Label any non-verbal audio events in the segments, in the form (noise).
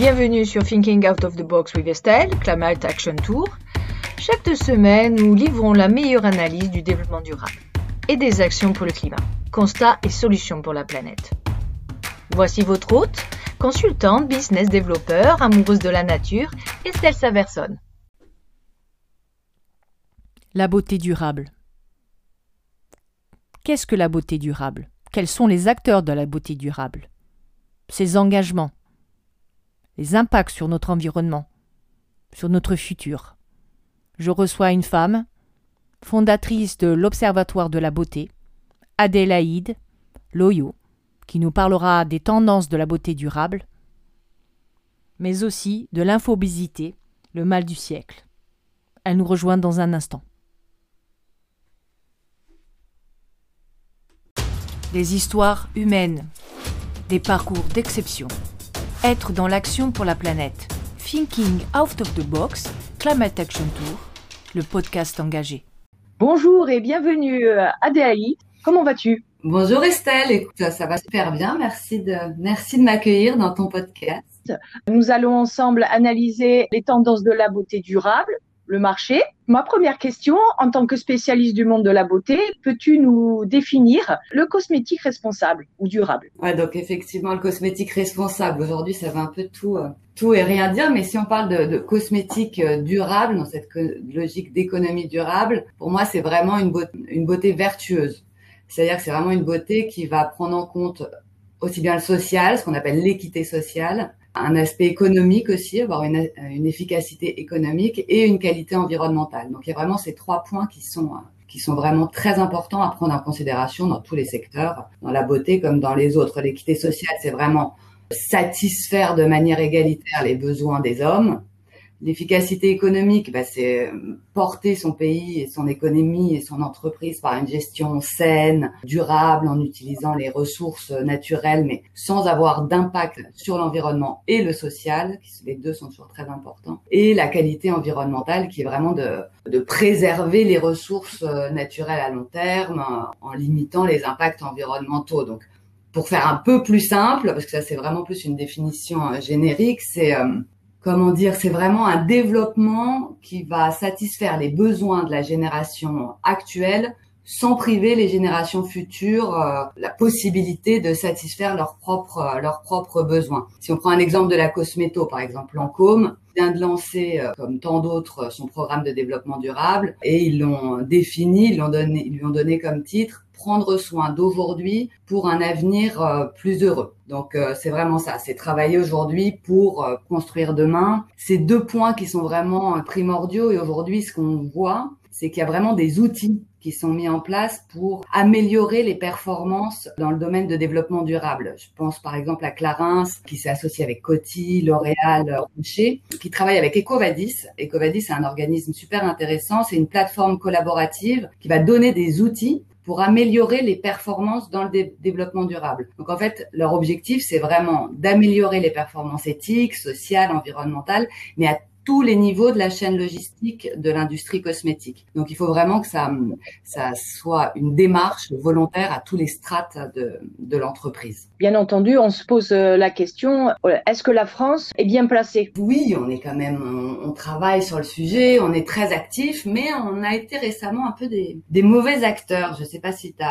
Bienvenue sur Thinking Out of the Box with Estelle, Climate Action Tour. Chaque deux semaines, nous livrons la meilleure analyse du développement durable et des actions pour le climat, constats et solutions pour la planète. Voici votre hôte, consultante, business développeur, amoureuse de la nature, Estelle Saverson. La beauté durable. Qu'est-ce que la beauté durable? Quels sont les acteurs de la beauté durable? Ses engagements, impacts sur notre environnement, sur notre futur. Je reçois une femme, fondatrice de l'Observatoire de la beauté, Adélaïde Loyo, qui nous parlera des tendances de la beauté durable, mais aussi de l'infobésité, le mal du siècle. Elle nous rejoint dans un instant. Des histoires humaines, des parcours d'exception. Être dans l'action pour la planète. Thinking Out of the Box, Climate Action Tour, le podcast engagé. Bonjour et bienvenue Adélaïde. Comment vas-tu? Bonjour Estelle, écoute, ça va super bien. Merci de, merci de m'accueillir dans ton podcast. Nous allons ensemble analyser les tendances de la beauté durable, le marché. Ma première question, en tant que spécialiste du monde de la beauté, peux-tu nous définir le cosmétique responsable ou durable? Ouais, donc effectivement, le cosmétique responsable, aujourd'hui, ça va un peu tout, euh, tout et rien dire, mais si on parle de, cosmétique euh, durable, dans cette logique d'économie durable, pour moi, c'est vraiment une une beauté vertueuse. C'est-à-dire que c'est vraiment une beauté qui va prendre en compte aussi bien le social, ce qu'on appelle l'équité sociale, un aspect économique aussi, avoir une, une, efficacité économique et une qualité environnementale. Donc il y a vraiment ces trois points qui sont qui sont vraiment très importants à prendre en considération dans tous les secteurs, dans la beauté comme dans les autres. L'équité sociale, c'est vraiment satisfaire de manière égalitaire les besoins des hommes. L'efficacité économique, bah, c'est euh, porter son pays et son économie et son entreprise par une gestion saine, durable, en utilisant les ressources naturelles, mais sans avoir d'impact sur l'environnement et le social, qui les deux sont toujours très importants. Et la qualité environnementale, qui est vraiment de, de préserver les ressources euh, naturelles à long terme en limitant les impacts environnementaux. Donc, pour faire un peu plus simple, parce que ça c'est vraiment plus une définition euh, générique, c'est comment dire, c'est vraiment un développement qui va satisfaire les besoins de la génération actuelle sans priver les générations futures euh, la possibilité de satisfaire leurs propres euh, leurs propres besoins. Si on prend un exemple de la cosméto, par exemple Lancôme vient de lancer, euh, comme tant d'autres, son programme de développement durable et ils l'ont défini, ils l'ont donné, ils lui ont donné comme titre prendre soin d'aujourd'hui pour un avenir euh, plus heureux. Donc euh, c'est vraiment ça, c'est travailler aujourd'hui pour euh, construire demain. Ces deux points qui sont vraiment primordiaux et aujourd'hui ce qu'on voit, c'est qu'il y a vraiment des outils qui sont mis en place pour améliorer les performances dans le domaine de développement durable. Je pense par exemple à Clarins, qui s'est associé avec Coty, L'Oréal, Rocher, qui travaille avec Ecovadis. Ecovadis, c'est un organisme super intéressant. C'est une plateforme collaborative qui va donner des outils pour améliorer les performances dans le développement durable. Donc en fait, leur objectif, c'est vraiment d'améliorer les performances éthiques, sociales, environnementales, mais à tous les niveaux de la chaîne logistique de l'industrie cosmétique. Donc il faut vraiment que ça, ça soit une démarche volontaire à tous les strates de, de l'entreprise. Bien entendu, on se pose euh, la question, euh, est-ce que la France est bien placée? Oui, on est quand même, on, on, travaille sur le sujet, on est très actif, mais on a été récemment un peu des, des mauvais acteurs. Je ne sais pas si tu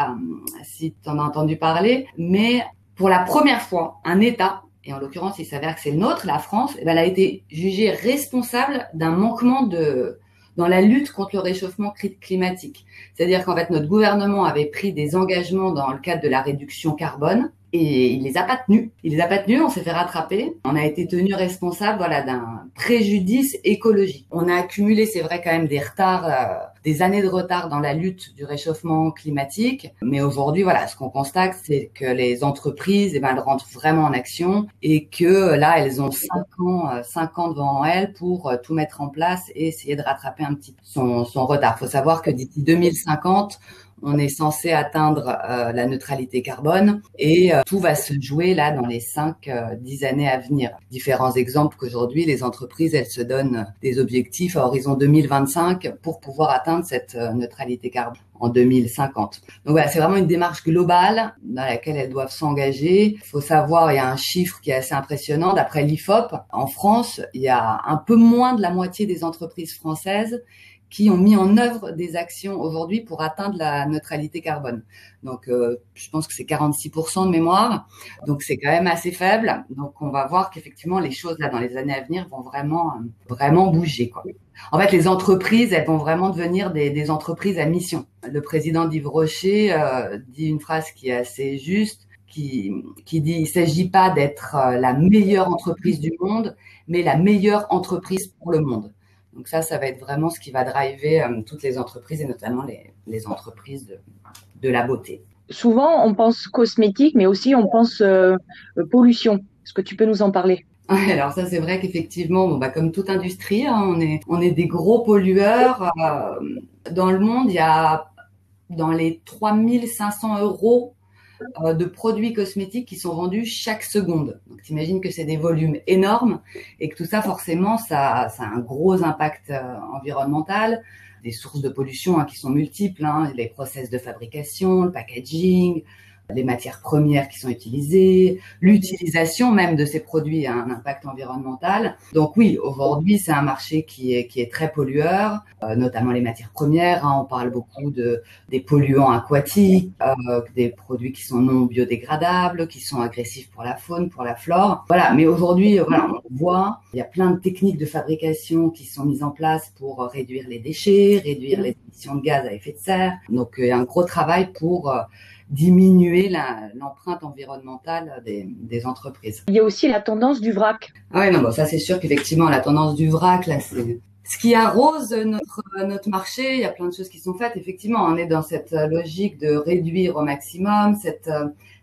si en as entendu parler, mais pour la première fois, un État et en l'occurrence, il s'avère que c'est le nôtre, la France, eh ben, elle a été jugée responsable d'un manquement de dans la lutte contre le réchauffement climatique. C'est-à-dire qu'en fait, notre gouvernement avait pris des engagements dans le cadre de la réduction carbone et il les a pas tenus. Il les a pas tenus, on s'est fait rattraper. On a été tenu responsable, voilà, d'un préjudice écologique. On a accumulé, c'est vrai, quand même des retards, euh, des années de retard dans la lutte du réchauffement climatique. Mais aujourd'hui, voilà, ce qu'on constate, c'est que les entreprises, eh ben, elles rentrent vraiment en action et que là, elles ont cinq ans, euh, cinq ans devant elles pour euh, tout mettre en place et essayer de rattraper un petit peu son, son retard. Faut savoir que d'ici 2050, on est censé atteindre euh, la neutralité carbone et euh, tout va se jouer là dans les 5 euh, 10 années à venir. Différents exemples qu'aujourd'hui les entreprises elles se donnent des objectifs à horizon 2025 pour pouvoir atteindre cette neutralité carbone en 2050. Donc voilà, c'est vraiment une démarche globale dans laquelle elles doivent s'engager. Il faut savoir, il y a un chiffre qui est assez impressionnant. D'après l'IFOP, en France, il y a un peu moins de la moitié des entreprises françaises qui ont mis en œuvre des actions aujourd'hui pour atteindre la neutralité carbone. Donc, euh, je pense que c'est 46% de mémoire. Donc, c'est quand même assez faible. Donc, on va voir qu'effectivement, les choses là dans les années à venir vont vraiment, vraiment bouger. Quoi. En fait, les entreprises, elles vont vraiment devenir des, des entreprises à mission. Le président d'Yves Rocher euh, dit une phrase qui est assez juste. Qui, qui dit il s'agit pas d'être euh, la meilleure entreprise du monde, mais la meilleure entreprise pour le monde. Donc ça, ça va être vraiment ce qui va driver euh, toutes les entreprises et notamment les, les entreprises de, de, la beauté. Souvent, on pense cosmétique, mais aussi on pense euh, pollution. Est-ce que tu peux nous en parler? Alors ça c'est vrai qu'effectivement, bon, bah, comme toute industrie, hein, on est on est des gros pollueurs. Euh, dans le monde, il y a dans les 3500 euros euh, de produits cosmétiques qui sont vendus chaque seconde. Donc t'imagines que c'est des volumes énormes et que tout ça forcément ça, ça a un gros impact euh, environnemental, des sources de pollution hein, qui sont multiples, hein, les process de fabrication, le packaging, les matières premières qui sont utilisées, l'utilisation même de ces produits a un impact environnemental. Donc oui, aujourd'hui, c'est un marché qui est, qui est très pollueur, euh, notamment les matières premières. Hein, on parle beaucoup de, des polluants aquatiques, euh, des produits qui sont non biodégradables, qui sont agressifs pour la faune, pour la flore. Voilà, mais aujourd'hui, voilà, on voit, il y a plein de techniques de fabrication qui sont mises en place pour réduire les déchets, réduire les émissions de gaz à effet de serre. Donc, il y a un gros travail pour euh, diminuer l'empreinte environnementale des, des, entreprises. Il y a aussi la tendance du vrac. Ah oui, non, bon, ça c'est sûr qu'effectivement la tendance du vrac, là, c'est ce qui arrose notre notre marché. Il y a plein de choses qui sont faites. Effectivement, on est dans cette logique de réduire au maximum, cette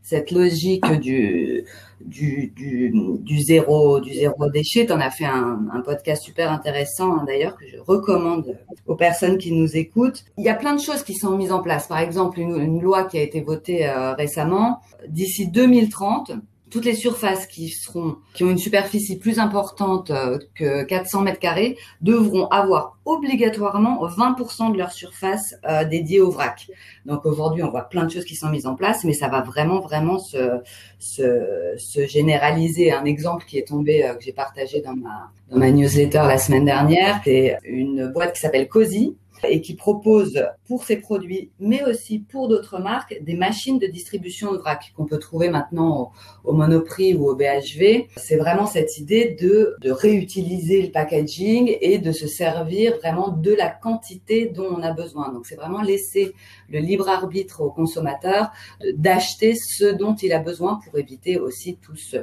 cette logique du du, du, du zéro du zéro déchet. Tu en as fait un, un podcast super intéressant hein, d'ailleurs que je recommande aux personnes qui nous écoutent. Il y a plein de choses qui sont mises en place. Par exemple, une, une loi qui a été votée euh, récemment. D'ici 2030, toutes les surfaces qui seront, qui ont une superficie plus importante euh, que 400 mètres carrés devront avoir obligatoirement 20% de leur surface euh, dédiée au vrac. Donc aujourd'hui, on voit plein de choses qui sont mises en place, mais ça va vraiment, vraiment se, se, se généraliser. Un exemple qui est tombé, euh, que j'ai partagé dans ma, newsletter la semaine dernière, c'est une boîte qui s'appelle Cozy, et qui propose pour ses produits, mais aussi pour d'autres marques, des machines de distribution de vrac qu'on peut trouver maintenant au, Monoprix ou au BHV. C'est vraiment cette idée de, de réutiliser le packaging et de se servir vraiment de la quantité dont on a besoin. Donc c'est vraiment laisser le libre arbitre au consommateur d'acheter ce dont il a besoin pour éviter aussi tout ce,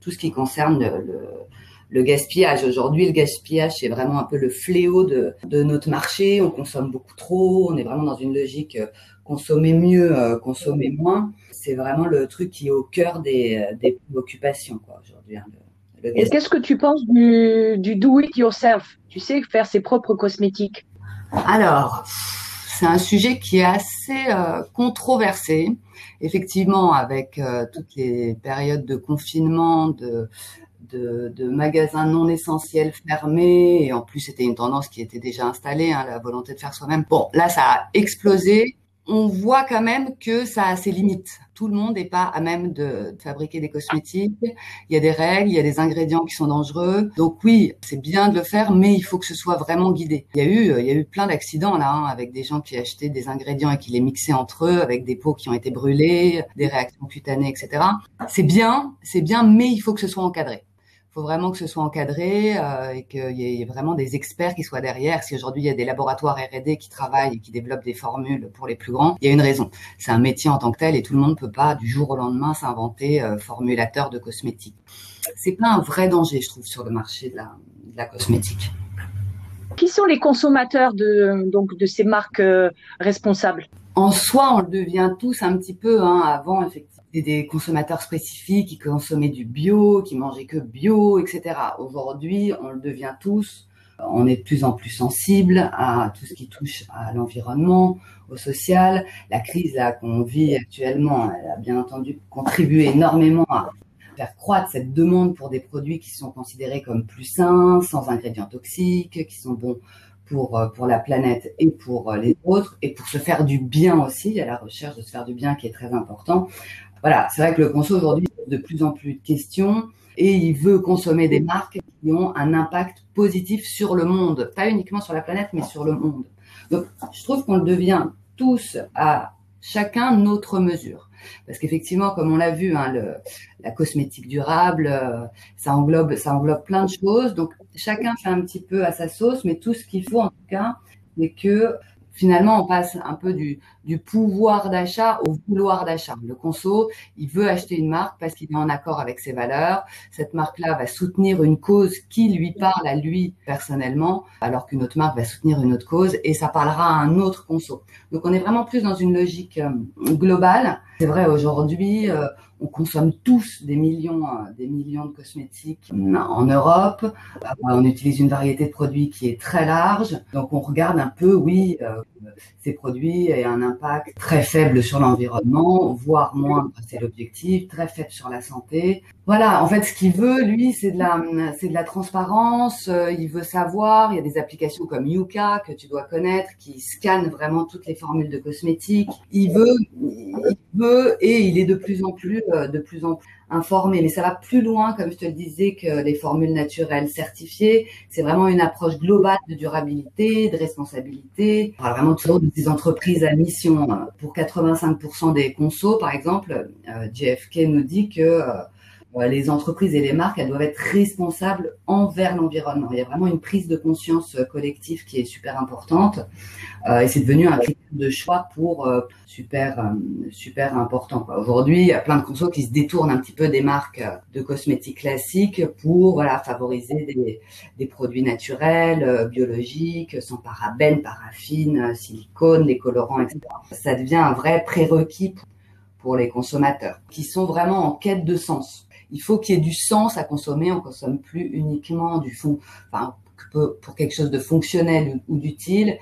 tout ce qui concerne le, gaspillage. Aujourd'hui, le gaspillage, c'est vraiment un peu le fléau de, de, notre marché. On consomme beaucoup trop. On est vraiment dans une logique euh, consommer mieux, euh, consommer moins. C'est vraiment le truc qui est au cœur des, euh, des préoccupations aujourd'hui. Hein, Et qu'est-ce que tu penses du, du do it yourself? Tu sais, faire ses propres cosmétiques. Alors, c'est un sujet qui est assez euh, controversé. Effectivement, avec euh, toutes les périodes de confinement, de de, de, magasins non essentiels fermés et en plus c'était une tendance qui était déjà installée, hein, la volonté de faire soi-même. Bon, là ça a explosé. On voit quand même que ça a ses limites. Tout le monde n'est pas à même de, fabriquer des cosmétiques. Il y a des règles, il y a des ingrédients qui sont dangereux. Donc oui, c'est bien de le faire, mais il faut que ce soit vraiment guidé. Il y a eu, il y a eu plein d'accidents là, hein, avec des gens qui achetaient des ingrédients et qui les mixaient entre eux, avec des peaux qui ont été brûlées, des réactions cutanées, etc. C'est bien, c'est bien, mais il faut que ce soit encadré faut vraiment que ce soit encadré euh, et qu'il y ait vraiment des experts qui soient derrière. Si aujourd'hui il y a des laboratoires R&D qui travaillent et qui développent des formules pour les plus grands, il y a une raison. C'est un métier en tant que tel et tout le monde ne peut pas du jour au lendemain s'inventer euh, formulateur de cosmétiques. C'est pas un vrai danger, je trouve, sur le marché de la, de la cosmétique. Qui sont les consommateurs de donc de ces marques euh, responsables? En soi, on le devient tous un petit peu. Hein, avant, effectivement des consommateurs spécifiques qui consommaient du bio, qui mangeaient que bio, etc. Aujourd'hui, on le devient tous. On est de plus en plus sensible à tout ce qui touche à l'environnement, au social. La crise qu'on vit actuellement, elle a bien entendu contribué énormément à faire croître cette demande pour des produits qui sont considérés comme plus sains, sans ingrédients toxiques, qui sont bons pour pour la planète et pour les autres et pour se faire du bien aussi. Il y a la recherche de se faire du bien qui est très important. Voilà, c'est vrai que le conso aujourd'hui de plus en plus de questions et il veut consommer des marques qui ont un impact positif sur le monde, pas uniquement sur la planète, mais sur le monde. Donc, je trouve qu'on le devient tous à chacun notre mesure. Parce qu'effectivement, comme on l'a vu, hein, la cosmétique durable, euh, ça englobe, ça englobe plein de choses. Donc, chacun fait un petit peu à sa sauce, mais tout ce qu'il faut en tout cas, c'est que finalement, on passe un peu du, du pouvoir d'achat au vouloir d'achat. Le conso, il veut acheter une marque parce qu'il est en accord avec ses valeurs. Cette marque-là va soutenir une cause qui lui parle à lui personnellement, alors qu'une autre marque va soutenir une autre cause et ça parlera à un autre conso. Donc on est vraiment plus dans une logique euh, globale. C'est vrai aujourd'hui, euh, on consomme tous des millions, euh, des millions de cosmétiques en Europe. On utilise une variété de produits qui est très large. Donc on regarde un peu, oui, ces produits aient un impact très faible sur l'environnement, voire moins, c'est l'objectif, très faible sur la santé. Voilà, en fait, ce qu'il veut, lui, c'est de la, c'est de la transparence. Euh, il veut savoir. Il y a des applications comme Yuka que tu dois connaître qui scannent vraiment toutes les formules de cosmétiques. Il veut, il veut, et il est de plus en plus, euh, de plus en plus informé. Mais ça va plus loin, comme je te le disais, que les formules naturelles certifiées. C'est vraiment une approche globale de durabilité, de responsabilité. On parle vraiment toujours de ces entreprises à mission. Pour 85% des consos, par exemple, euh, JFK nous dit que euh, les entreprises et les marques, elles doivent être responsables envers l'environnement. Il y a vraiment une prise de conscience euh, collective qui est super importante euh, et c'est devenu un critère de choix pour euh, super super important. Aujourd'hui, il y a plein de consos qui se détournent un petit peu des marques de cosmétiques classiques pour voilà favoriser des, des produits naturels, biologiques, sans parabènes, paraffines, silicone, les colorants, etc. Ça devient un vrai prérequis pour les consommateurs qui sont vraiment en quête de sens il faut qu'il y ait du sens à consommer. On consomme plus uniquement du fond, enfin, pour quelque chose de fonctionnel ou, d'utile.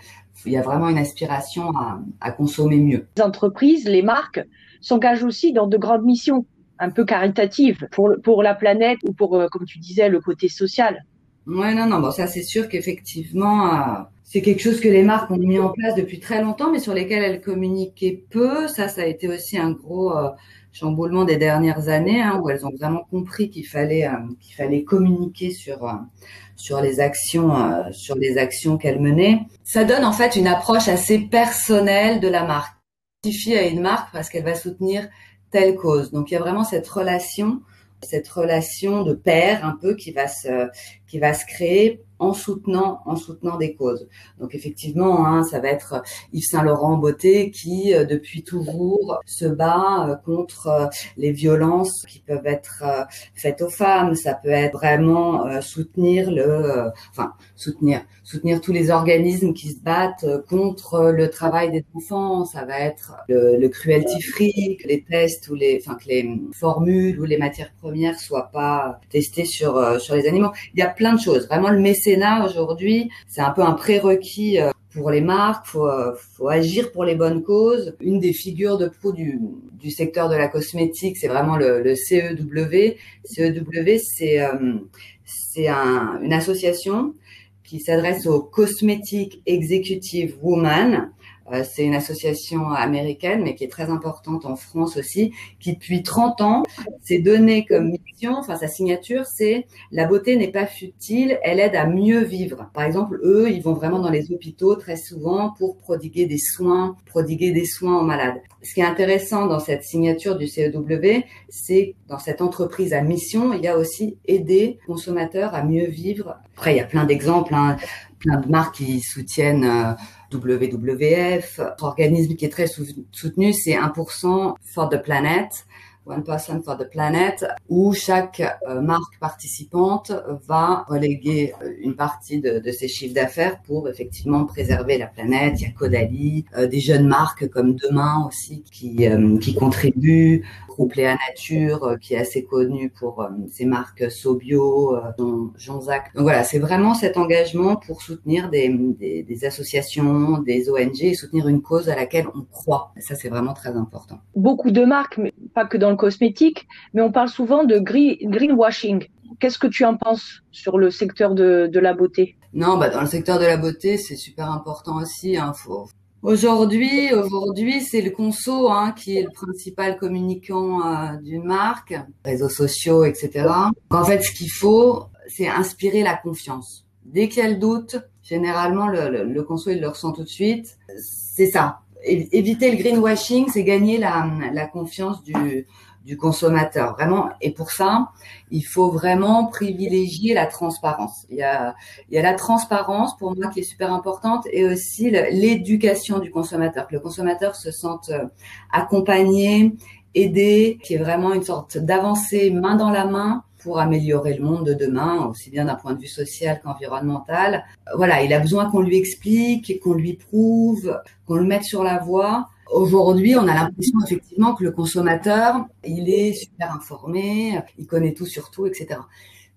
Il y a vraiment une aspiration à, consommer mieux. Les entreprises, les marques s'engagent aussi dans de grandes missions un peu caritatives pour, pour la planète ou pour, euh, comme tu disais, le côté social. Ouais, non, non, bon, ça c'est sûr qu'effectivement, euh, c'est quelque chose que les marques ont mis en place depuis très longtemps, mais sur lesquelles elles communiquaient peu. Ça, ça a été aussi un gros euh, chamboulement des dernières années, hein, où elles ont vraiment compris qu'il fallait euh, qu'il fallait communiquer sur euh, sur les actions euh, sur les actions qu'elles menaient. Ça donne en fait une approche assez personnelle de la marque. à une marque parce qu'elle va soutenir telle cause. Donc il y a vraiment cette relation cette relation de pair un peu qui va se qui va se créer en soutenant en soutenant des causes. Donc effectivement, hein, ça va être Yves Saint Laurent Beauté qui euh, depuis toujours se bat euh, contre euh, les violences qui peuvent être faites aux femmes. Ça peut être vraiment soutenir le, enfin soutenir soutenir tous les organismes qui se battent contre le travail des enfants. Ça va être le, le cruelty free, que les tests ou les, enfin que les formules ou les matières premières soient pas testées sur sur les animaux. Il y a plein de choses. Vraiment le mécénat aujourd'hui, c'est un peu un prérequis euh, pour les marques, faut, euh, faut agir pour les bonnes causes. Une des figures de pro du, du secteur de la cosmétique, c'est vraiment le, le CEW. CEW, c'est euh, un, une association qui s'adresse aux cosmétiques executive women. Euh, c'est une association américaine, mais qui est très importante en France aussi, qui depuis 30 ans s'est donné comme mission, enfin sa signature, c'est la beauté n'est pas futile, elle aide à mieux vivre. Par exemple, eux, ils vont vraiment dans les hôpitaux très souvent pour prodiguer des soins, prodiguer des soins aux malades. Ce qui est intéressant dans cette signature du CEW, c'est dans cette entreprise à mission, il y a aussi aider consommateurs à mieux vivre. Après, il y a plein d'exemples, hein, plein de marques qui soutiennent WWF. Organisme qui est très soutenu, c'est 1% for the planet. One Person for the Planet, où chaque euh, marque participante va reléguer euh, une partie de, de ses chiffres d'affaires pour effectivement préserver la planète. Il y a Caudalie, euh, des jeunes marques comme Demain aussi qui, qui contribuent, Groupe Léa Nature qui est assez connu pour ses marques Sobio, dont Jean Zach. Donc voilà, c'est vraiment cet engagement pour soutenir des, des, des associations, des ONG et soutenir une cause à laquelle on croit. ça, c'est vraiment très important. Beaucoup de marques, mais pas que dans cosmétique, mais on parle souvent de greenwashing. Qu'est-ce que tu en penses sur le secteur de, la beauté? Non, bah dans le secteur de la beauté, c'est super important aussi. Hein, faut, Aujourd'hui, aujourd'hui, c'est le conso hein, qui est le principal communicant euh, d'une marque, réseaux sociaux, etc. En fait, ce qu'il faut, c'est inspirer la confiance. Dès qu'il y a le doute, généralement, le, le, le conso, il le ressent tout de suite. C'est ça. Éviter le greenwashing, c'est gagner la, la confiance du, du consommateur. Vraiment, et pour ça, il faut vraiment privilégier la transparence. Il y a, il y a la transparence pour moi qui est super importante et aussi l'éducation du consommateur, que le consommateur se sente euh, accompagné, aidé, qui est vraiment une sorte d'avancée main dans la main pour améliorer le monde de demain, aussi bien d'un point de vue social qu'environnemental. Voilà, il a besoin qu'on lui explique, qu'on lui prouve, qu'on le mette sur la voie Aujourd'hui, on a l'impression effectivement que le consommateur, il est super informé, il connaît tout sur tout, etc.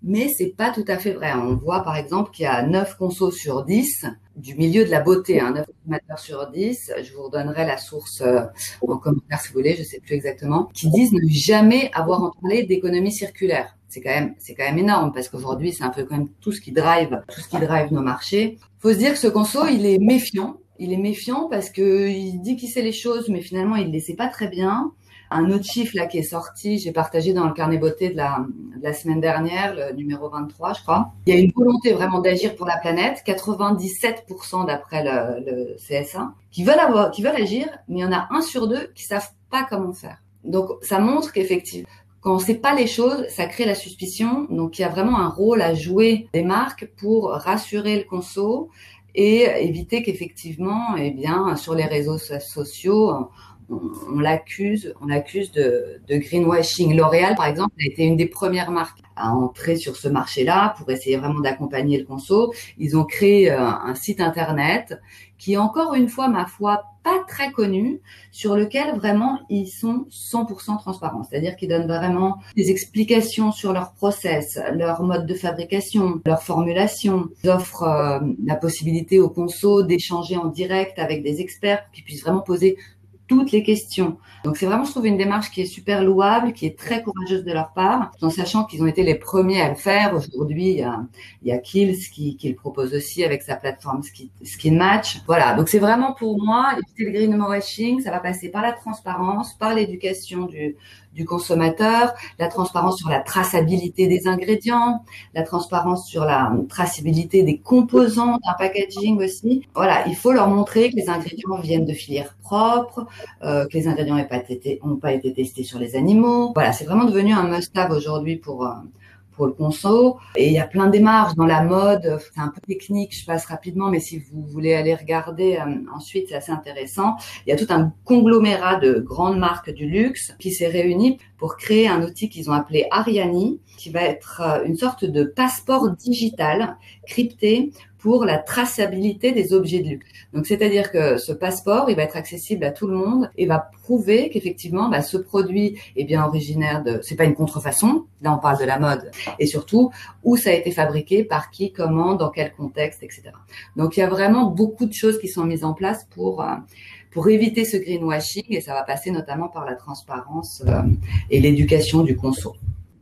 Mais c'est pas tout à fait vrai. On voit par exemple qu'il y a 9 consos sur 10 du milieu de la beauté, hein, 9 consommateurs sur 10, je vous redonnerai la source euh, en commentaire si vous voulez, je sais plus exactement, qui disent ne jamais avoir entendu d'économie circulaire. C'est quand même, c'est quand même énorme parce qu'aujourd'hui, c'est un peu quand même tout ce qui drive, tout ce qui drive nos marchés. Faut se dire que ce conso, il est méfiant il est méfiant parce que il dit qu'il sait les choses, mais finalement il les sait pas très bien. Un autre chiffre là qui est sorti, j'ai partagé dans le carnet beauté de la, semaine dernière, le numéro 23, je crois. Il y a une volonté vraiment d'agir pour la planète, 97% d'après le, le, CSA, qui veulent avoir, qui veulent agir, mais il y en a un sur deux qui savent pas comment faire. Donc ça montre qu'effectivement, quand on sait pas les choses, ça crée la suspicion. Donc il y a vraiment un rôle à jouer des marques pour rassurer le conso et éviter qu'effectivement, eh bien, sur les réseaux sociaux, on, l'accuse, on l'accuse de, de, greenwashing. L'Oréal, par exemple, a été une des premières marques à entrer sur ce marché-là pour essayer vraiment d'accompagner le conso. Ils ont créé euh, un site internet qui est encore une fois, ma foi, pas très connu, sur lequel vraiment ils sont 100% transparents. C'est-à-dire qu'ils donnent vraiment des explications sur leur process, leur mode de fabrication, leur formulation. Ils offrent euh, la possibilité aux conso d'échanger en direct avec des experts qui puissent vraiment poser toutes les questions. Donc c'est vraiment, je trouve, une démarche qui est super louable, qui est très courageuse de leur part, en sachant qu'ils ont été les premiers à le faire. Aujourd'hui, il y a, il y a Kills qui, qui le propose aussi avec sa plateforme Skin, Match. Voilà, donc c'est vraiment pour moi, éviter le greenwashing, ça va passer par la transparence, par l'éducation du, du consommateur, la transparence sur la traçabilité des ingrédients, la transparence sur la traçabilité des composants d'un packaging aussi. Voilà, il faut leur montrer que les ingrédients viennent de filières propres, euh, que les ingrédients n'ont pas été, pas été testés sur les animaux. Voilà, c'est vraiment devenu un must-have aujourd'hui pour euh, pour le conso. Et il y a plein de démarches dans la mode. C'est un peu technique, je passe rapidement, mais si vous voulez aller regarder euh, ensuite, c'est assez intéressant. Il y a tout un conglomérat de grandes marques du luxe qui s'est réuni pour créer un outil qu'ils ont appelé Ariani, qui va être euh, une sorte de passeport digital crypté pour la traçabilité des objets de luxe. Donc, c'est-à-dire que ce passeport, il va être accessible à tout le monde et va prouver qu'effectivement, bah, ce produit est bien originaire de, c'est pas une contrefaçon. Là, on parle de la mode et surtout où ça a été fabriqué, par qui, comment, dans quel contexte, etc. Donc, il y a vraiment beaucoup de choses qui sont mises en place pour euh, pour éviter ce greenwashing et ça va passer notamment par la transparence euh, et l'éducation du conso.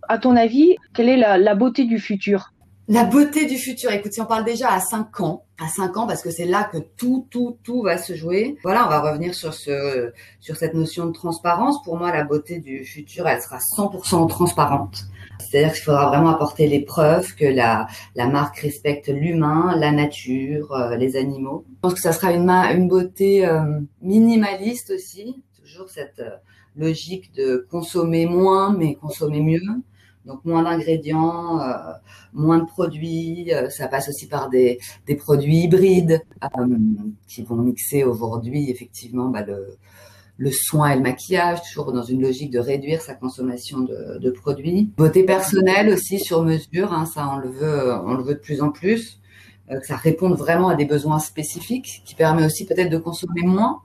À ton avis, quelle est la, la beauté du futur? La beauté du futur. Écoute, si on parle déjà à 5 ans, à 5 ans parce que c'est là que tout, tout, tout va se jouer. Voilà, on va revenir sur ce, sur cette notion de transparence. Pour moi, la beauté du futur, elle sera 100% transparente. C'est-à-dire qu'il faudra vraiment apporter les preuves que la, la marque respecte l'humain, la nature, euh, les animaux. Je pense que ça sera une, une beauté euh, minimaliste aussi. Toujours cette euh, logique de consommer moins, mais consommer mieux. Donc moins d'ingrédients, euh, moins de produits. Euh, ça passe aussi par des, des produits hybrides euh, qui vont mixer aujourd'hui effectivement bah, le, le soin et le maquillage, toujours dans une logique de réduire sa consommation de, de produits. Beauté personnelle aussi sur mesure, hein, ça on le veut, on le veut de plus en plus. que ça réponde vraiment à des besoins spécifiques, qui permet aussi peut-être de consommer moins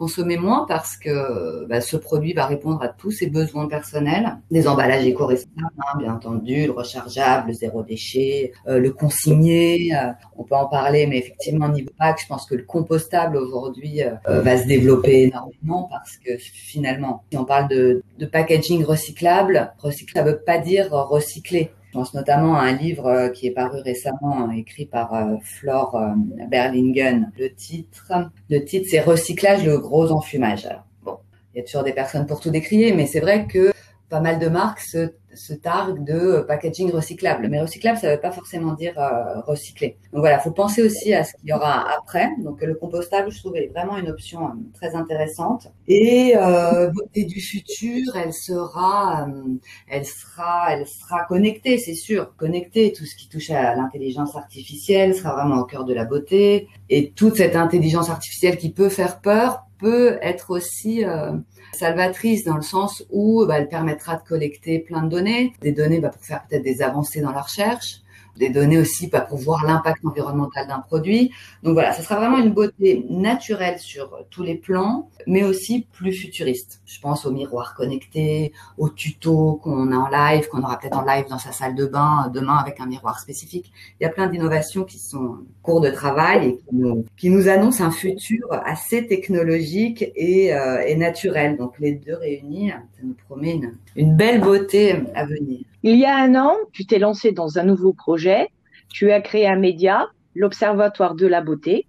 consommer moins parce que bah, ce produit va répondre à tous ses besoins personnels. Des emballages éco-responsables, hein, bien entendu, le rechargeable, le zéro déchet, euh, le consigné. Euh, on peut en parler, mais effectivement, au niveau pack, je pense que le compostable aujourd'hui euh, va se développer énormément parce que finalement, si on parle de, de packaging recyclable, recycler, ça veut pas dire recycler Je pense notamment à un livre qui est paru récemment, écrit par Flore Berlingen. Le titre, le titre, c'est Recyclage, le gros enfumage. bon, il y a toujours des personnes pour tout décrier, mais c'est vrai que pas mal de marques se, se targuent de packaging recyclable. Mais recyclable, ça ne veut pas forcément dire euh, recycler. Donc voilà, faut penser aussi à ce qu'il y aura après. Donc le compostable, je trouvais vraiment une option euh, très intéressante. Et euh, beauté du futur, elle sera, euh, elle sera, elle sera connectée, c'est sûr, connectée. Tout ce qui touche à l'intelligence artificielle sera vraiment au cœur de la beauté. Et toute cette intelligence artificielle qui peut faire peur peut être aussi euh, salvatrice dans le sens où bah, elle permettra de collecter plein de données, des données bah, pour faire peut-être des avancées dans la recherche, des données aussi pour voir l'impact environnemental d'un produit. Donc voilà, ça sera vraiment une beauté naturelle sur tous les plans, mais aussi plus futuriste. Je pense aux miroirs connectés, aux tutos qu'on a en live, qu'on aura peut-être en live dans sa salle de bain euh, demain avec un miroir spécifique. Il y a plein d'innovations qui sont en cours de travail et qui nous, qui nous annoncent un futur assez technologique et, euh, naturel. Donc les deux réunis, ça nous promet une belle beauté à venir. Il y a un an, tu t'es lancé dans un nouveau projet. Tu as créé un média, l'Observatoire de la beauté,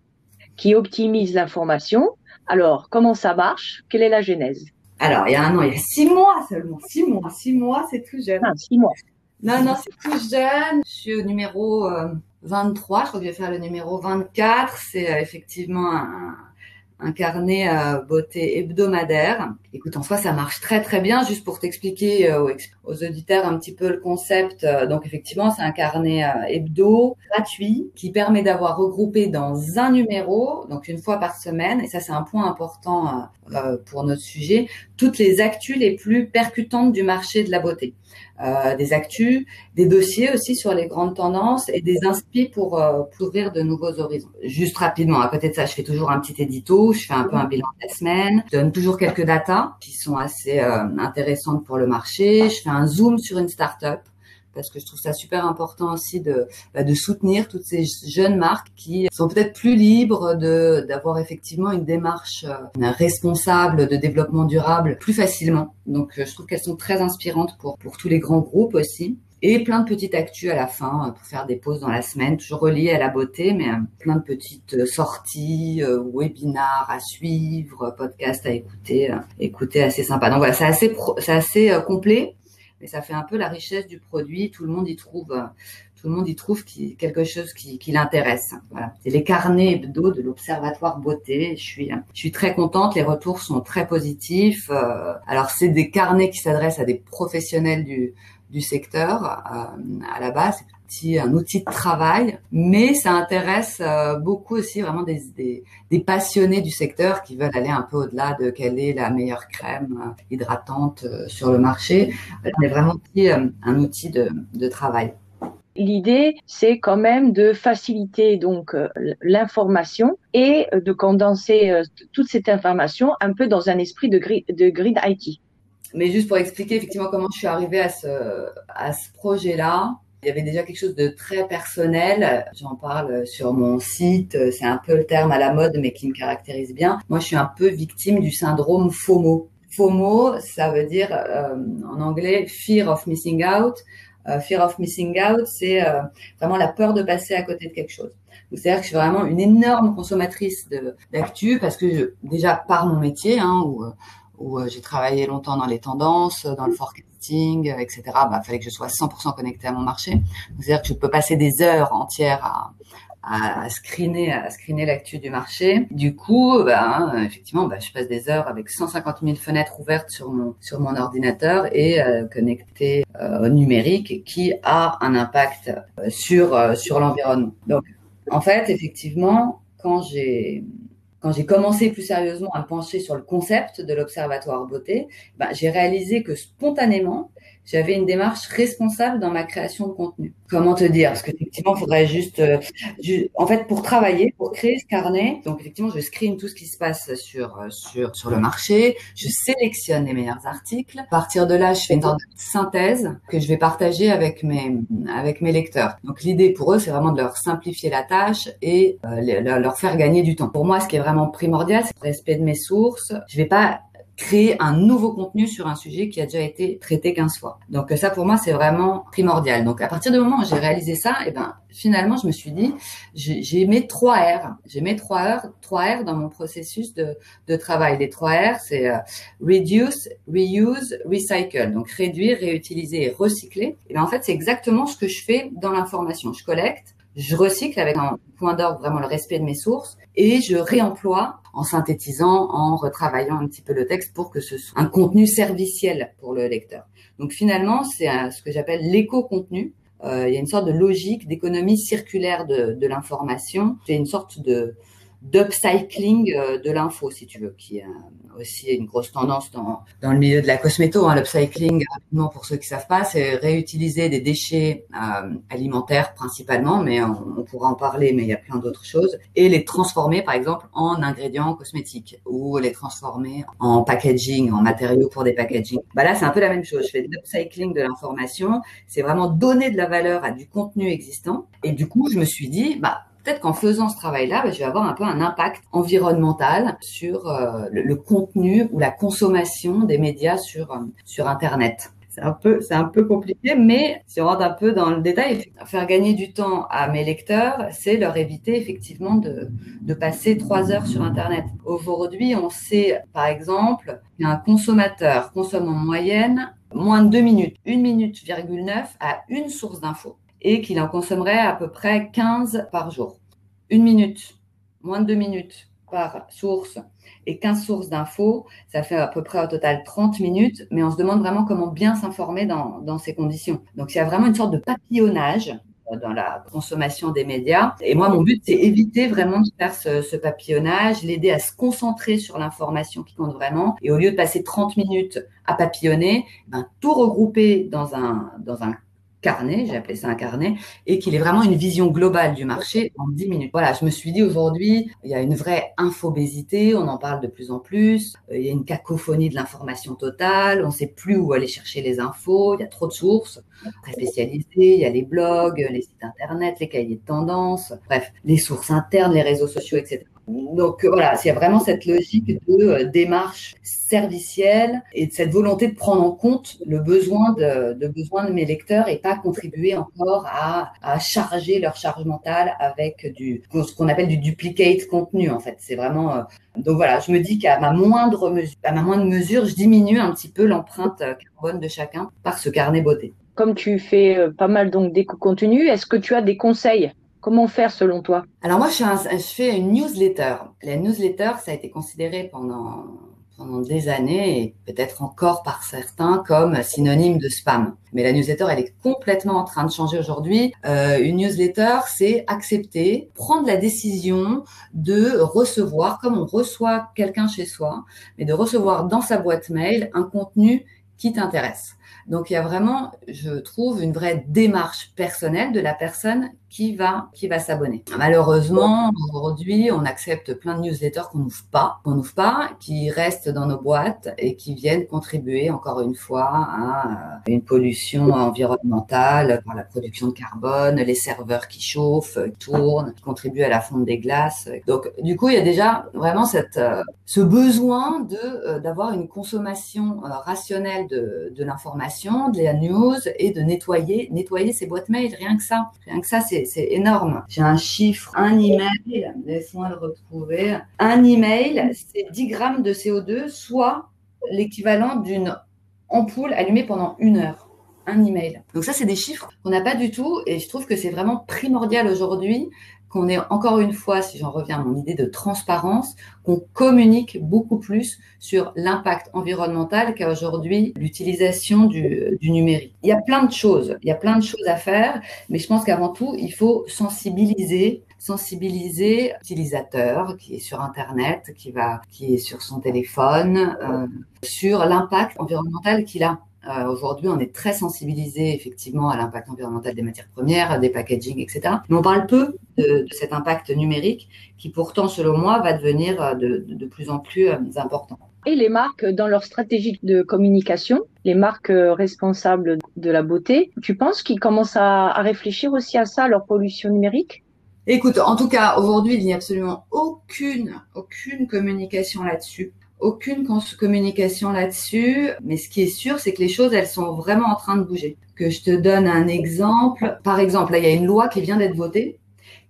qui optimise l'information. Alors, comment ça marche? Quelle est la genèse? Alors, il y a un an, il y a six mois seulement. Six mois, six mois, c'est tout jeune. Ah, six mois. Non, non, c'est tout jeune. Je suis au numéro 23. Je crois que je vais faire le numéro 24. C'est euh, effectivement un, un carnet euh, beauté hebdomadaire. Écoute, en soi, ça marche très très bien. Juste pour t'expliquer euh, aux, auditeurs un petit peu le concept. Euh, donc effectivement, c'est un carnet euh, hebdo gratuit qui permet d'avoir regroupé dans un numéro, donc une fois par semaine, et ça c'est un point important pour notre sujet, toutes les actus les plus percutantes du marché de la beauté. Euh, des actus, des dossiers aussi sur les grandes tendances et des inspi pour, euh, pour ouvrir de nouveaux horizons. Juste rapidement, à côté de ça, je fais toujours un petit édito, je fais un peu un bilan de la semaine, je donne toujours quelques datas qui sont assez euh, intéressantes pour le marché, je fais un zoom sur une startup parce que je trouve ça super important aussi de, bah, de soutenir toutes ces jeunes marques qui sont peut-être plus libres de d'avoir effectivement une démarche euh, responsable de développement durable plus facilement. Donc euh, je trouve qu'elles sont très inspirantes pour pour tous les grands groupes aussi. Et plein de petites actus à la fin euh, pour faire des pauses dans la semaine, toujours reliées à la beauté, mais plein de petites sorties, webinars à suivre, podcasts à écouter, écouter assez sympa. Donc voilà, c'est assez, c'est assez complet mais ça fait un peu la richesse du produit. Tout le monde y trouve, tout le monde y trouve quelque chose qui, qui l'intéresse. Voilà. C'est les carnets hebdo de l'Observatoire Beauté. Je suis, je suis très contente. Les retours sont très positifs. Euh, alors c'est des carnets qui s'adressent à des professionnels du, du secteur euh, à la base un outil de travail, mais ça intéresse euh, beaucoup aussi vraiment des, des, des, passionnés du secteur qui veulent aller un peu au-delà de quelle est la meilleure crème euh, hydratante euh, sur le marché. C'est vraiment aussi un outil de, de travail. L'idée, c'est quand même de faciliter donc l'information et de condenser toute cette information un peu dans un esprit de grid, de IT. Mais juste pour expliquer effectivement comment je suis arrivée à ce, à ce projet-là, il y avait déjà quelque chose de très personnel. J'en parle sur mon site. C'est un peu le terme à la mode, mais qui me caractérise bien. Moi, je suis un peu victime du syndrome FOMO. FOMO, ça veut dire euh, en anglais Fear of Missing Out. Euh, fear of Missing Out, c'est euh, vraiment la peur de passer à côté de quelque chose. C'est-à-dire que je suis vraiment une énorme consommatrice d'actu parce que je, déjà par mon métier, hein, où, où j'ai travaillé longtemps dans les tendances, dans le forecast etc. Bah, fallait que je sois 100% connecté à mon marché. C'est-à-dire que je peux passer des heures entières à, à, screener, à screener l'actu du marché. Du coup, bah, effectivement, bah, je passe des heures avec 150 000 fenêtres ouvertes sur mon sur mon ordinateur et euh, euh, au numérique, qui a un impact euh, sur euh, sur l'environnement. Donc, en fait, effectivement, quand j'ai quand j'ai commencé plus sérieusement à pencher sur le concept de l'observatoire beauté, ben, j'ai réalisé que spontanément, j'avais une démarche responsable dans ma création de contenu. Comment te dire? Parce qu'effectivement, il faudrait juste, euh, en fait, pour travailler, pour créer ce carnet, donc effectivement, je screen tout ce qui se passe sur euh, sur sur le marché, je sélectionne les meilleurs articles. À partir de là, je fais une sorte de synthèse que je vais partager avec mes avec mes lecteurs. Donc l'idée pour eux, c'est vraiment de leur simplifier la tâche et euh, leur faire gagner du temps. Pour moi, ce qui est vraiment primordial, c'est le respect de mes sources. Je vais pas créer un nouveau contenu sur un sujet qui a déjà été traité 15 fois. Donc ça pour moi c'est vraiment primordial. Donc à partir du moment où j'ai réalisé ça, et eh ben finalement je me suis dit j'ai mis trois R, j'ai mis trois R, trois R dans mon processus de, de travail. Les trois R c'est euh, reduce, reuse, recycle. Donc réduire, réutiliser et recycler. Et ben en fait c'est exactement ce que je fais dans l'information. Je collecte, je recycle avec un point d'ordre vraiment le respect de mes sources et je réemploie en synthétisant, en retravaillant un petit peu le texte pour que ce soit un contenu serviciel pour le lecteur. Donc finalement, c'est ce que j'appelle l'éco-contenu. Euh, il y a une sorte de logique d'économie circulaire de, de l'information. C'est une sorte de d'upcycling euh, de l'info, si tu veux, qui est aussi une grosse tendance dans, dans le milieu de la cosméto. Hein. L'upcycling, rapidement pour ceux qui savent pas, c'est réutiliser des déchets euh, alimentaires principalement, mais on, pourra en parler, mais il y a plein d'autres choses, et les transformer, par exemple, en ingrédients cosmétiques ou les transformer en packaging, en matériaux pour des packaging. Bah là, c'est un peu la même chose. Je fais de l'upcycling de l'information. C'est vraiment donner de la valeur à du contenu existant. Et du coup, je me suis dit, bah peut-être qu'en faisant ce travail-là, bah, je vais avoir un peu un impact environnemental sur euh, le, contenu ou la consommation des médias sur euh, sur Internet. C'est un peu c'est un peu compliqué, mais si on rentre un peu dans le détail, faire gagner du temps à mes lecteurs, c'est leur éviter effectivement de de passer trois heures sur Internet. Aujourd'hui, on sait par exemple qu'un consommateur consomme en moyenne moins de deux minutes, une minute virgule neuf à une source d'infos et qu'il en consommerait à peu près 15 par jour. Une minute, moins de deux minutes par source et 15 sources d'infos, ça fait à peu près au total 30 minutes, mais on se demande vraiment comment bien s'informer dans, ces conditions. Donc il y a vraiment une sorte de papillonnage dans la consommation des médias. Et moi, mon but, c'est éviter vraiment de faire ce, ce papillonnage, l'aider à se concentrer sur l'information qui compte vraiment. Et au lieu de passer 30 minutes à papillonner, ben, tout regrouper dans un, dans un carnet, j'ai appelé ça un carnet, et qu'il ait vraiment une vision globale du marché en 10 minutes. Voilà, je me suis dit aujourd'hui, il y a une vraie infobésité, on en parle de plus en plus, euh, il y a une cacophonie de l'information totale, on ne sait plus où aller chercher les infos, il y a trop de sources très spécialisées, il y a les blogs, les sites internet, les cahiers de tendance, bref, les sources internes, les réseaux sociaux, etc. Donc euh, voilà, a vraiment cette logique de euh, démarche servicielle et de cette volonté de prendre en compte le besoin de, de mes lecteurs et pas contribuer encore à, charger leur charge mentale avec du ce qu'on appelle du duplicate contenu en fait. C'est vraiment euh, donc voilà, je me dis qu'à ma moindre mesure, à ma moindre mesure, je diminue un petit peu l'empreinte carbone de chacun par ce carnet beauté. Comme tu fais pas mal donc d'éco-contenu, est-ce que tu as des conseils Comment faire selon toi? Alors moi, je, fais une newsletter. La newsletter, ça a été considéré pendant, pendant des années et peut-être encore par certains comme synonyme de spam. Mais la newsletter, elle est complètement en train de changer aujourd'hui. Euh, une newsletter, c'est accepter, prendre la décision de recevoir, comme on reçoit quelqu'un chez soi, mais de recevoir dans sa boîte mail un contenu qui t'intéresse. Donc il y a vraiment, je trouve, une vraie démarche personnelle de la personne qui va, qui va s'abonner. Malheureusement, aujourd'hui, on accepte plein de newsletters qu'on n'ouvre pas, qu'on n'ouvre pas, qui restent dans nos boîtes et qui viennent contribuer encore une fois à une pollution environnementale par la production de carbone, les serveurs qui chauffent, qui tournent, qui contribuent à la fonte des glaces. Donc, du coup, il y a déjà vraiment euh, ce besoin de, euh, d'avoir une consommation euh, rationnelle de, de l'information, de la news et de nettoyer, nettoyer ses boîtes mail. Rien que ça. Rien que ça, c'est c'est énorme. J'ai un chiffre, un email, laisse-moi le retrouver. Un email, c'est 10 grammes de CO2, soit l'équivalent d'une ampoule allumée pendant une heure. Un email. Donc ça, c'est des chiffres qu'on n'a pas du tout et je trouve que c'est vraiment primordial aujourd'hui qu'on ait encore une fois, si j'en reviens à mon idée de transparence, qu'on communique beaucoup plus sur l'impact environnemental qu'a aujourd'hui l'utilisation du, du, numérique. Il y a plein de choses, il y a plein de choses à faire, mais je pense qu'avant tout, il faut sensibiliser sensibiliser l'utilisateur qui est sur Internet, qui va, qui est sur son téléphone, euh, sur l'impact environnemental qu'il a. Euh, Aujourd'hui, on est très sensibilisé effectivement à l'impact environnemental des matières premières, des packaging, etc. Mais on parle peu de, de, cet impact numérique qui pourtant, selon moi, va devenir euh, de, de, de plus en plus euh, important. Et les marques, dans leur stratégie de communication, les marques responsables de la beauté, tu penses qu'ils commencent à, à réfléchir aussi à ça, à leur pollution numérique? Écoute, en tout cas, aujourd'hui, il n'y a absolument aucune, aucune communication là-dessus aucune communication là-dessus, mais ce qui est sûr, c'est que les choses, elles sont vraiment en train de bouger. Que je te donne un exemple. Par exemple, là, il y a une loi qui vient d'être votée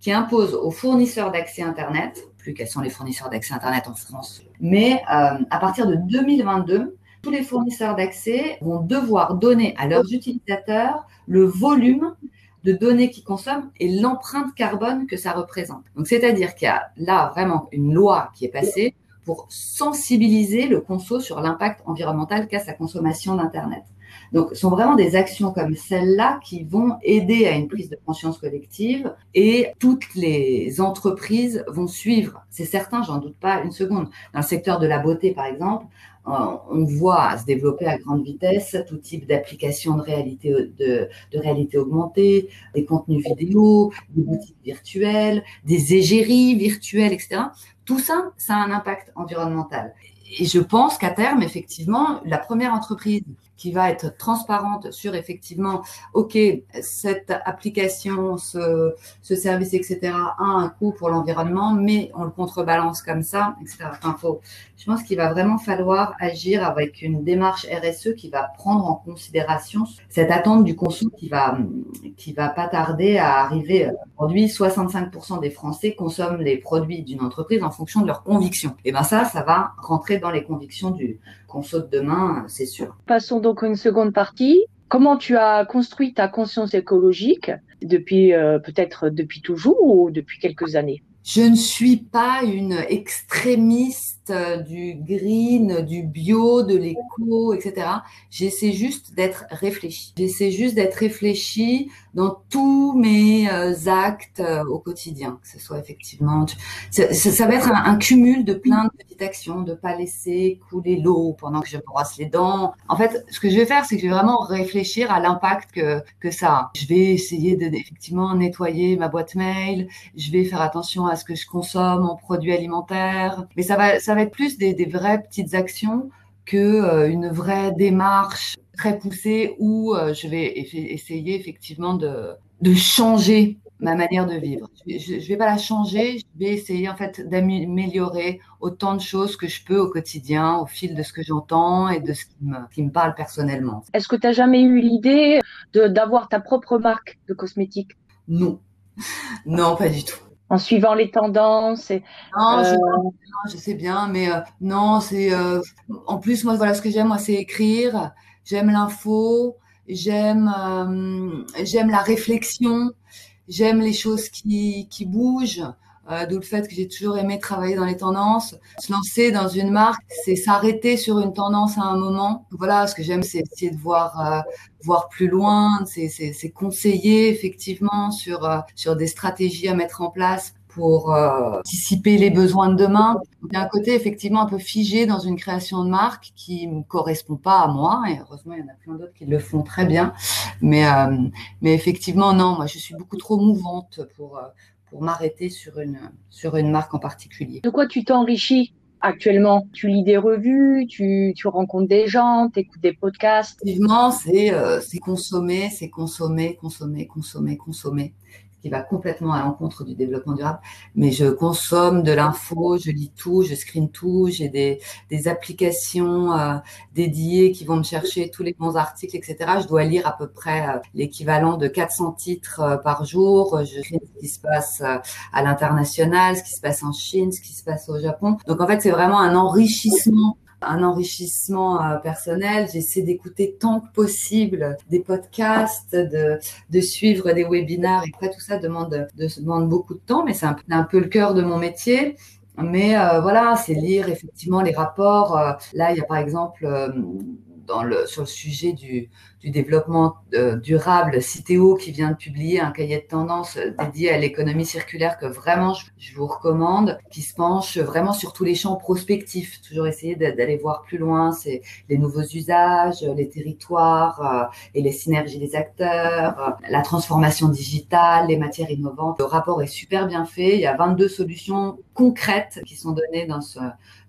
qui impose aux fournisseurs d'accès Internet, plus quels sont les fournisseurs d'accès Internet en France, mais euh, à partir de 2022, tous les fournisseurs d'accès vont devoir donner à leurs utilisateurs le volume de données qu'ils consomment et l'empreinte carbone que ça représente. Donc, c'est-à-dire qu'il y a là vraiment une loi qui est passée pour sensibiliser le conso sur l'impact environnemental qu'a sa consommation d'Internet. Donc, ce sont vraiment des actions comme celle-là qui vont aider à une prise de conscience collective et toutes les entreprises vont suivre. C'est certain, j'en doute pas une seconde. Dans le secteur de la beauté, par exemple, on voit se développer à grande vitesse tout type d'applications de réalité, de, de, réalité augmentée, des contenus vidéo, des boutiques virtuelles, des égéries virtuelles, etc. Tout ça, ça a un impact environnemental. Et je pense qu'à terme, effectivement, la première entreprise qui va être transparente sur effectivement, OK, cette application, ce, ce service, etc., a un coût pour l'environnement, mais on le contrebalance comme ça, etc. Enfin, faut, je pense qu'il va vraiment falloir agir avec une démarche RSE qui va prendre en considération cette attente du conso qui va, qui va pas tarder à arriver. Aujourd'hui, 65% des Français consomment les produits d'une entreprise en fonction de leurs convictions. Et ben ça, ça va rentrer dans les convictions du conso de demain, c'est sûr. Passons donc donc une seconde partie. Comment tu as construit ta conscience écologique depuis euh, peut-être depuis toujours ou depuis quelques années? Je ne suis pas une extrémiste euh, du green, du bio, de l'éco, etc. J'essaie juste d'être réfléchi. J'essaie juste d'être réfléchi dans tous mes euh, actes euh, au quotidien, que ce soit effectivement. Ça, va être un, cumul de plein de petites actions, de pas laisser couler l'eau pendant que je brosse les dents. En fait, ce que je vais faire, c'est que je vais vraiment réfléchir à l'impact que que ça a. Je vais essayer de effectivement nettoyer ma boîte mail. Je vais faire attention à ce que je consomme en produits alimentaires. Mais ça va va être plus des, vraies petites actions que euh, une vraie démarche très poussée où euh, je vais essayer effectivement de, de changer ma manière de vivre. Je ne vais pas la changer, je vais essayer en fait d'améliorer autant de choses que je peux au quotidien, au fil de ce que j'entends et de ce qui me, qui me parle personnellement. Est-ce que tu as jamais eu l'idée d'avoir ta propre marque de cosmétiques Non. Non, pas du tout en suivant les tendances. Et, non, je, euh, sais bien, mais euh, non, c'est. Euh, en plus, moi, voilà, ce que j'aime, moi, c'est écrire. J'aime l'info. J'aime, j'aime la réflexion. J'aime les choses qui, qui bougent. Euh, d'où le fait que j'ai toujours aimé travailler dans les tendances. Se lancer dans une marque, c'est s'arrêter sur une tendance à un moment. Voilà, ce que j'aime, c'est essayer de voir, euh, voir plus loin, c'est conseiller effectivement sur, euh, sur des stratégies à mettre en place pour anticiper les besoins de demain. Il y a un côté effectivement un peu figé dans une création de marque qui ne correspond pas à moi, et heureusement il y en a plein d'autres qui le font très bien. Mais, mais effectivement, non, moi je suis beaucoup trop mouvante pour, pour m'arrêter sur une, sur une marque en particulier. De quoi tu t'enrichis actuellement? Tu lis des revues, tu, tu rencontres des gens, tu écoutes des podcasts? Effectivement, c'est euh, consommer, c'est consommer, consommer, consommer, consommer qui va complètement à l'encontre du développement durable. Mais je consomme de l'info, je lis tout, je screen tout, j'ai des, des applications euh, dédiées qui vont me chercher tous les bons articles, etc. Je dois lire à peu près euh, l'équivalent de 400 titres euh, par jour. Je screen ce qui se passe à l'international, ce qui se passe en Chine, ce qui se passe au Japon. Donc en fait, c'est vraiment un enrichissement un enrichissement euh, personnel. J'essaie d'écouter tant que possible des podcasts, de, suivre des webinaires. Et après, tout ça demande, de, beaucoup de temps, mais c'est un, un, peu le cœur de mon métier. Mais euh, voilà, c'est lire effectivement les rapports. Euh, là, il y a par exemple sur le sujet du, développement euh, durable, Citeo qui vient de publier un cahier de tendance dédié à l'économie circulaire que vraiment je, vous recommande, qui se penche vraiment sur tous les champs prospectifs. Toujours essayer d'aller voir plus loin, c'est les nouveaux usages, les territoires euh, et les synergies des acteurs, euh, la transformation digitale, les matières innovantes. Le rapport est super bien fait. Il y a 22 solutions concrètes qui sont données dans ce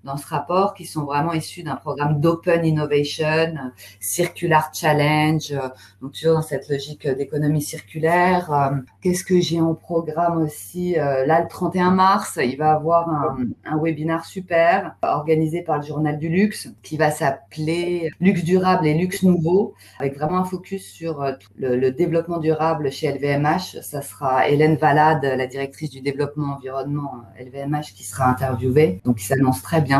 dans ce rapport, qui sont vraiment issues d'un programme d'open innovation, circular challenge challenge, donc toujours dans cette logique d'économie circulaire. Qu'est-ce que j'ai en programme aussi Là, le 31 mars, il va avoir un, un webinaire super organisé par le Journal du Luxe qui va s'appeler Luxe durable et luxe nouveau, avec vraiment un focus sur le, le développement durable chez LVMH. Ça sera Hélène Valade, la directrice du développement environnement LVMH, qui sera interviewée. Donc, il s'annonce très bien.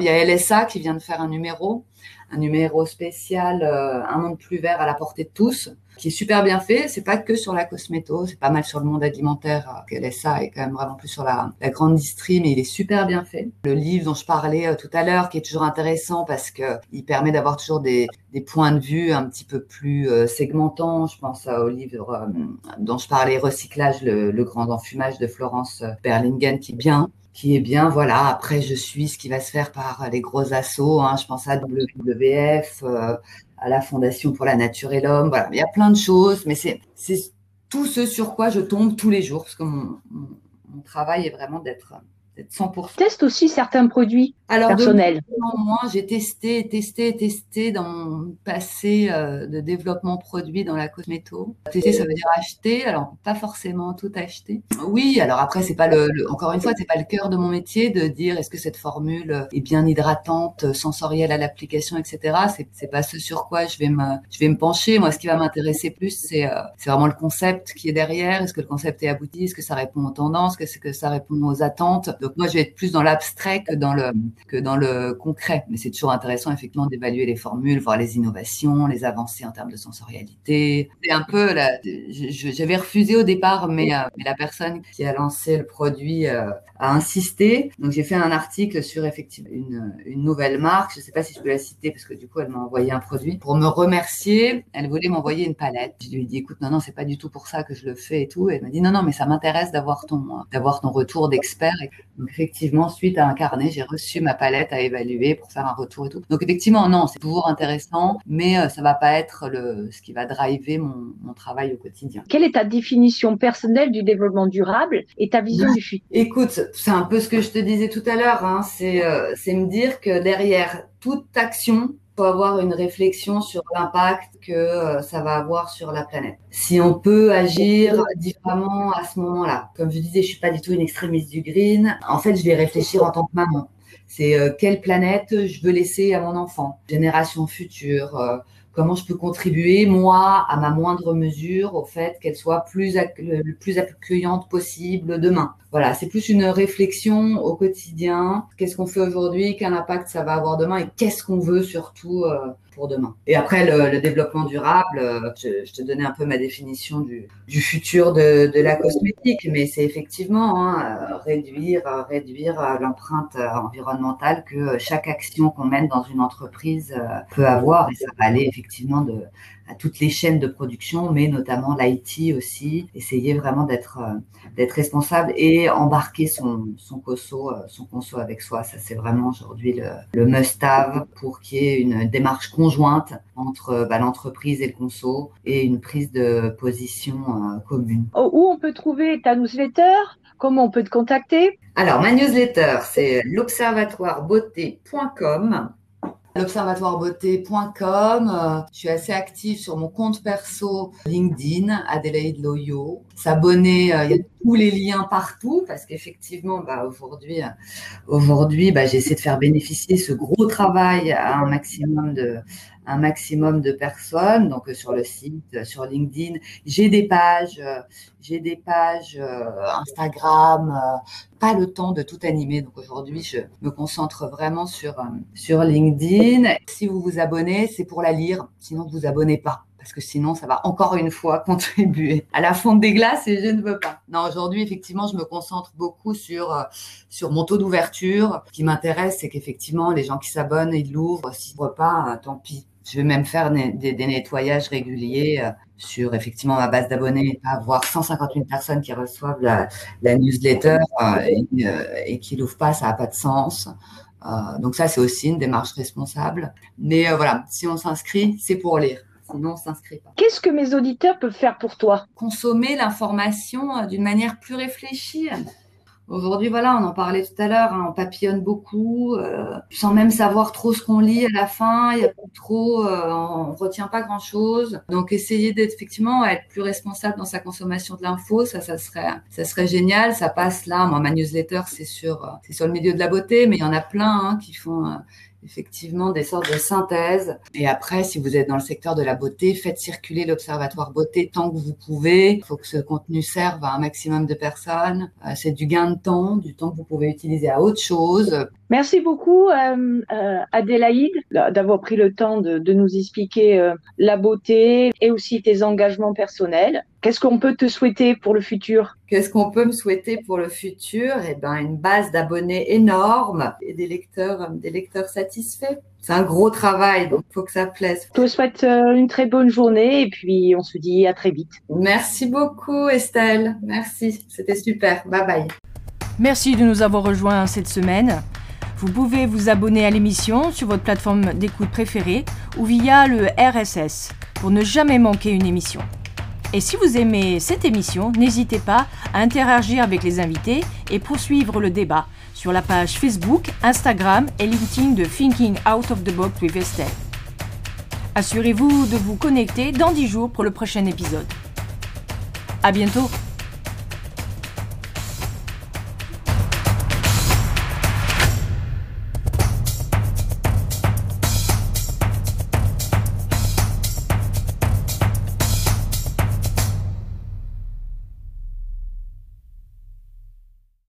Il y a LSA qui vient de faire un numéro, un numéro spécial, euh, un monde plus vert à la portée de tous, qui est super bien fait. C'est pas que sur la cosméto, c'est pas mal sur le monde alimentaire. Euh, LSA est quand même vraiment plus sur la, grande distrie, mais il est super bien fait. Le livre dont je parlais euh, tout à l'heure, qui est toujours intéressant parce que il permet d'avoir toujours des, points de vue un petit peu plus segmentants. Je pense au livre dont je parlais, Recyclage, le, le grand enfumage de Florence Berlingen, qui est bien qui est bien. Voilà, après, je suis ce qui va se faire par les gros assauts. Hein. Je pense à WWF, euh, à la Fondation pour la Nature et l'Homme. Voilà, il y a plein de choses, mais c'est tout ce sur quoi je tombe tous les jours, parce que mon, mon travail est vraiment d'être 100%. Teste aussi certains produits Alors, personnels. moi, j'ai testé, testé, testé dans mon passé euh, de développement produit dans la cosméto. Tester, ça veut dire acheter. Alors, pas forcément tout acheter. Oui, alors après, c'est pas le, encore une fois, c'est pas le cœur de mon métier de dire est-ce que cette formule est bien hydratante, sensorielle à l'application, etc. C'est, c'est pas ce sur quoi je vais me, je vais me pencher. Moi, ce qui va m'intéresser plus, c'est, euh, c'est vraiment le concept qui est derrière. Est-ce que le concept est abouti? Est-ce que ça répond aux tendances? Est-ce que ça répond aux attentes? Donc moi, je vais être plus dans l'abstrait que dans le que dans le concret. Mais c'est toujours intéressant effectivement d'évaluer les formules, voir les innovations, les avancées en termes de sensorialité. C'est un peu. J'avais refusé au départ, mais, euh, mais, la personne qui a lancé le produit euh, a insisté. Donc j'ai fait un article sur effectivement une, une nouvelle marque. Je sais pas si je peux la citer parce que du coup elle m'a envoyé un produit pour me remercier. Elle voulait m'envoyer une palette. Je lui ai dit écoute non non c'est pas du tout pour ça que je le fais et tout. Et elle m'a dit non non mais ça m'intéresse d'avoir ton d'avoir ton retour d'expert. Donc effectivement, suite à un carnet, j'ai reçu ma palette à évaluer pour faire un retour et tout. Donc effectivement, non, c'est toujours intéressant, mais euh, ça va pas être le, ce qui va driver mon, mon, travail au quotidien. Quelle est ta définition personnelle du développement durable et ta vision du futur? Écoute, c'est un peu ce que je te disais tout à l'heure. Hein, c'est euh, me dire que derrière toute action, faut avoir une réflexion sur l'impact que euh, ça va avoir sur la planète. Si on peut agir différemment à ce moment-là. Comme je disais, je suis pas du tout une extrémiste du green. En fait, je vais réfléchir en tant que maman. C'est euh, quelle planète je veux laisser à mon enfant, génération future. Euh, comment je peux contribuer, moi, à ma moindre mesure, au fait qu'elle soit le plus accueillante possible demain. Voilà, c'est plus une réflexion au quotidien. Qu'est-ce qu'on fait aujourd'hui? Quel impact ça va avoir demain? Et qu'est-ce qu'on veut surtout euh, demain Et après, le, développement durable, euh, je, te donnais un peu ma définition du, futur de, la cosmétique, mais c'est effectivement hein, euh, réduire, réduire l'empreinte environnementale que chaque action qu'on mène dans une entreprise peut avoir. Et ça va aller effectivement de à toutes les chaînes de production, mais notamment l'IT aussi, essayer vraiment d'être euh, d'être responsable et embarquer son son conso euh, son conso avec soi. Ça c'est vraiment aujourd'hui le, le must-have pour qu'il y ait une démarche conjointe entre bah, l'entreprise et le conso et une prise de position euh, commune. Où on peut trouver ta newsletter? Comment on peut te contacter? Alors ma newsletter c'est l'observatoirebeauté.com l'observatoirebeauté.com. Euh, je suis assez active sur mon compte perso LinkedIn, Adelaide Loyo. S'abonner, euh, il y a tous les liens partout parce qu'effectivement, bah, aujourd'hui, euh, aujourd'hui, bah, j'essaie de faire bénéficier ce gros travail à un maximum de, un maximum de personnes. Donc sur le site, sur LinkedIn, j'ai des pages, j'ai des pages Instagram. pas le temps de tout animer. Donc aujourd'hui, je me concentre vraiment sur sur LinkedIn. Si vous vous abonnez, c'est pour la lire. Sinon, vous vous abonnez pas parce que sinon, ça va encore une fois (laughs) contribuer à la fonte des glaces et je ne veux pas. Non, aujourd'hui, effectivement, je me concentre beaucoup sur, euh, sur mon taux d'ouverture. Ce qui m'intéresse, c'est qu'effectivement, les gens qui s'abonnent, ils l'ouvrent. S'ils ne pas, euh, tant pis. Je vais même faire des, des nettoyages réguliers euh, sur effectivement ma base d'abonnés, avoir 150 000 personnes qui reçoivent la, la newsletter et, et qui l'ouvrent pas, ça n'a pas de sens. Euh, donc ça, c'est aussi une démarche responsable. Mais euh, voilà, si on s'inscrit, c'est pour lire sinon on s'inscrit pas. Qu'est-ce que mes auditeurs peuvent faire pour toi? Consommer l'information euh, d'une manière plus réfléchie. Aujourd'hui, voilà, on en parlait tout à l'heure, hein, on papillonne beaucoup, euh, sans même savoir trop ce qu'on lit à la fin. Il y a pas trop, euh, on retient pas grand chose. Donc, essayer d'être effectivement être plus responsable dans sa consommation de l'info, ça, ça serait, ça serait génial. Ça passe là. Moi, ma newsletter, c'est sur, euh, c'est sur le milieu de la beauté, mais il y en a plein hein, qui font euh, effectivement des sortes de synthèses. Et après, si vous êtes dans le secteur de la beauté, faites circuler l'observatoire beauté tant que vous pouvez. Il faut que ce contenu serve à un maximum de personnes. Euh, c'est du gain de temps, du temps que vous pouvez utiliser à autre chose. Merci beaucoup, euh, euh, Adélaïde, d'avoir pris le temps de, nous expliquer la beauté et aussi tes engagements personnels. Qu'est-ce qu'on peut te souhaiter pour le futur? Qu'est-ce qu'on peut me souhaiter pour le futur? Eh ben, une base d'abonnés énorme et des lecteurs, des lecteurs satisfaits. C'est un gros travail, donc il faut que ça plaise. Je te souhaite euh, une très bonne journée et puis on se dit à très vite. Merci beaucoup, Estelle. Merci, c'était super. Bye bye. Merci de nous avoir rejoints cette semaine. Vous pouvez vous abonner à l'émission sur votre plateforme d'écoute préférée ou via le RSS pour ne jamais manquer une émission. Et si vous aimez cette émission, n'hésitez pas à interagir avec les invités et poursuivre le débat sur la page Facebook, Instagram et LinkedIn de Thinking Out of the Box with Estelle. Assurez-vous de vous connecter dans 10 jours pour le prochain épisode. À bientôt!